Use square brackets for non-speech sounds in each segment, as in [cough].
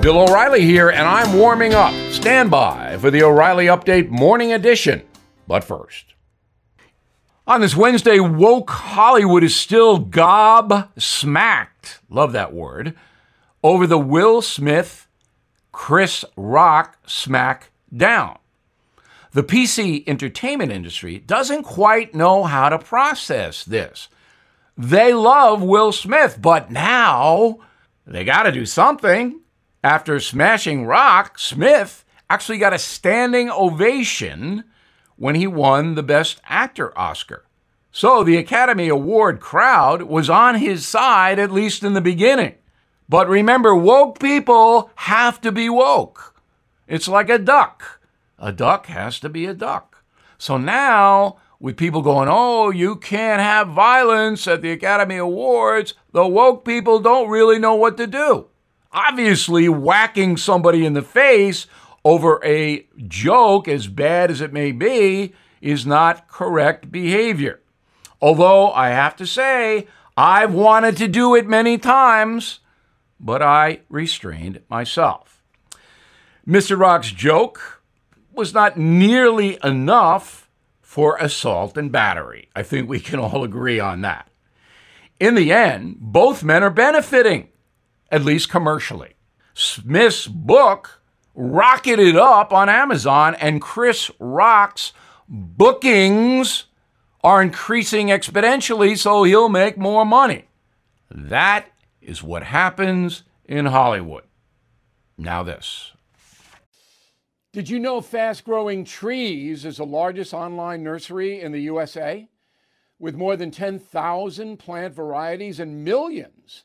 Bill O'Reilly here, and I'm warming up. Stand by for the O'Reilly Update Morning Edition. But first, on this Wednesday, woke Hollywood is still gob smacked, love that word, over the Will Smith Chris Rock smack down. The PC entertainment industry doesn't quite know how to process this. They love Will Smith, but now they got to do something. After smashing Rock, Smith actually got a standing ovation when he won the Best Actor Oscar. So the Academy Award crowd was on his side, at least in the beginning. But remember, woke people have to be woke. It's like a duck. A duck has to be a duck. So now, with people going, oh, you can't have violence at the Academy Awards, the woke people don't really know what to do. Obviously, whacking somebody in the face over a joke, as bad as it may be, is not correct behavior. Although I have to say, I've wanted to do it many times, but I restrained myself. Mr. Rock's joke was not nearly enough for assault and battery. I think we can all [laughs] agree on that. In the end, both men are benefiting at least commercially. Smith's book rocketed up on Amazon, and Chris Rock's bookings are increasing exponentially, so he'll make more money. That is what happens in Hollywood. Now, this. Did you know Fast Growing Trees is the largest online nursery in the USA? With more than 10,000 plant varieties and millions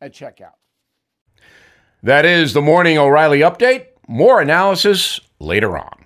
at checkout. That is the Morning O'Reilly Update. More analysis later on.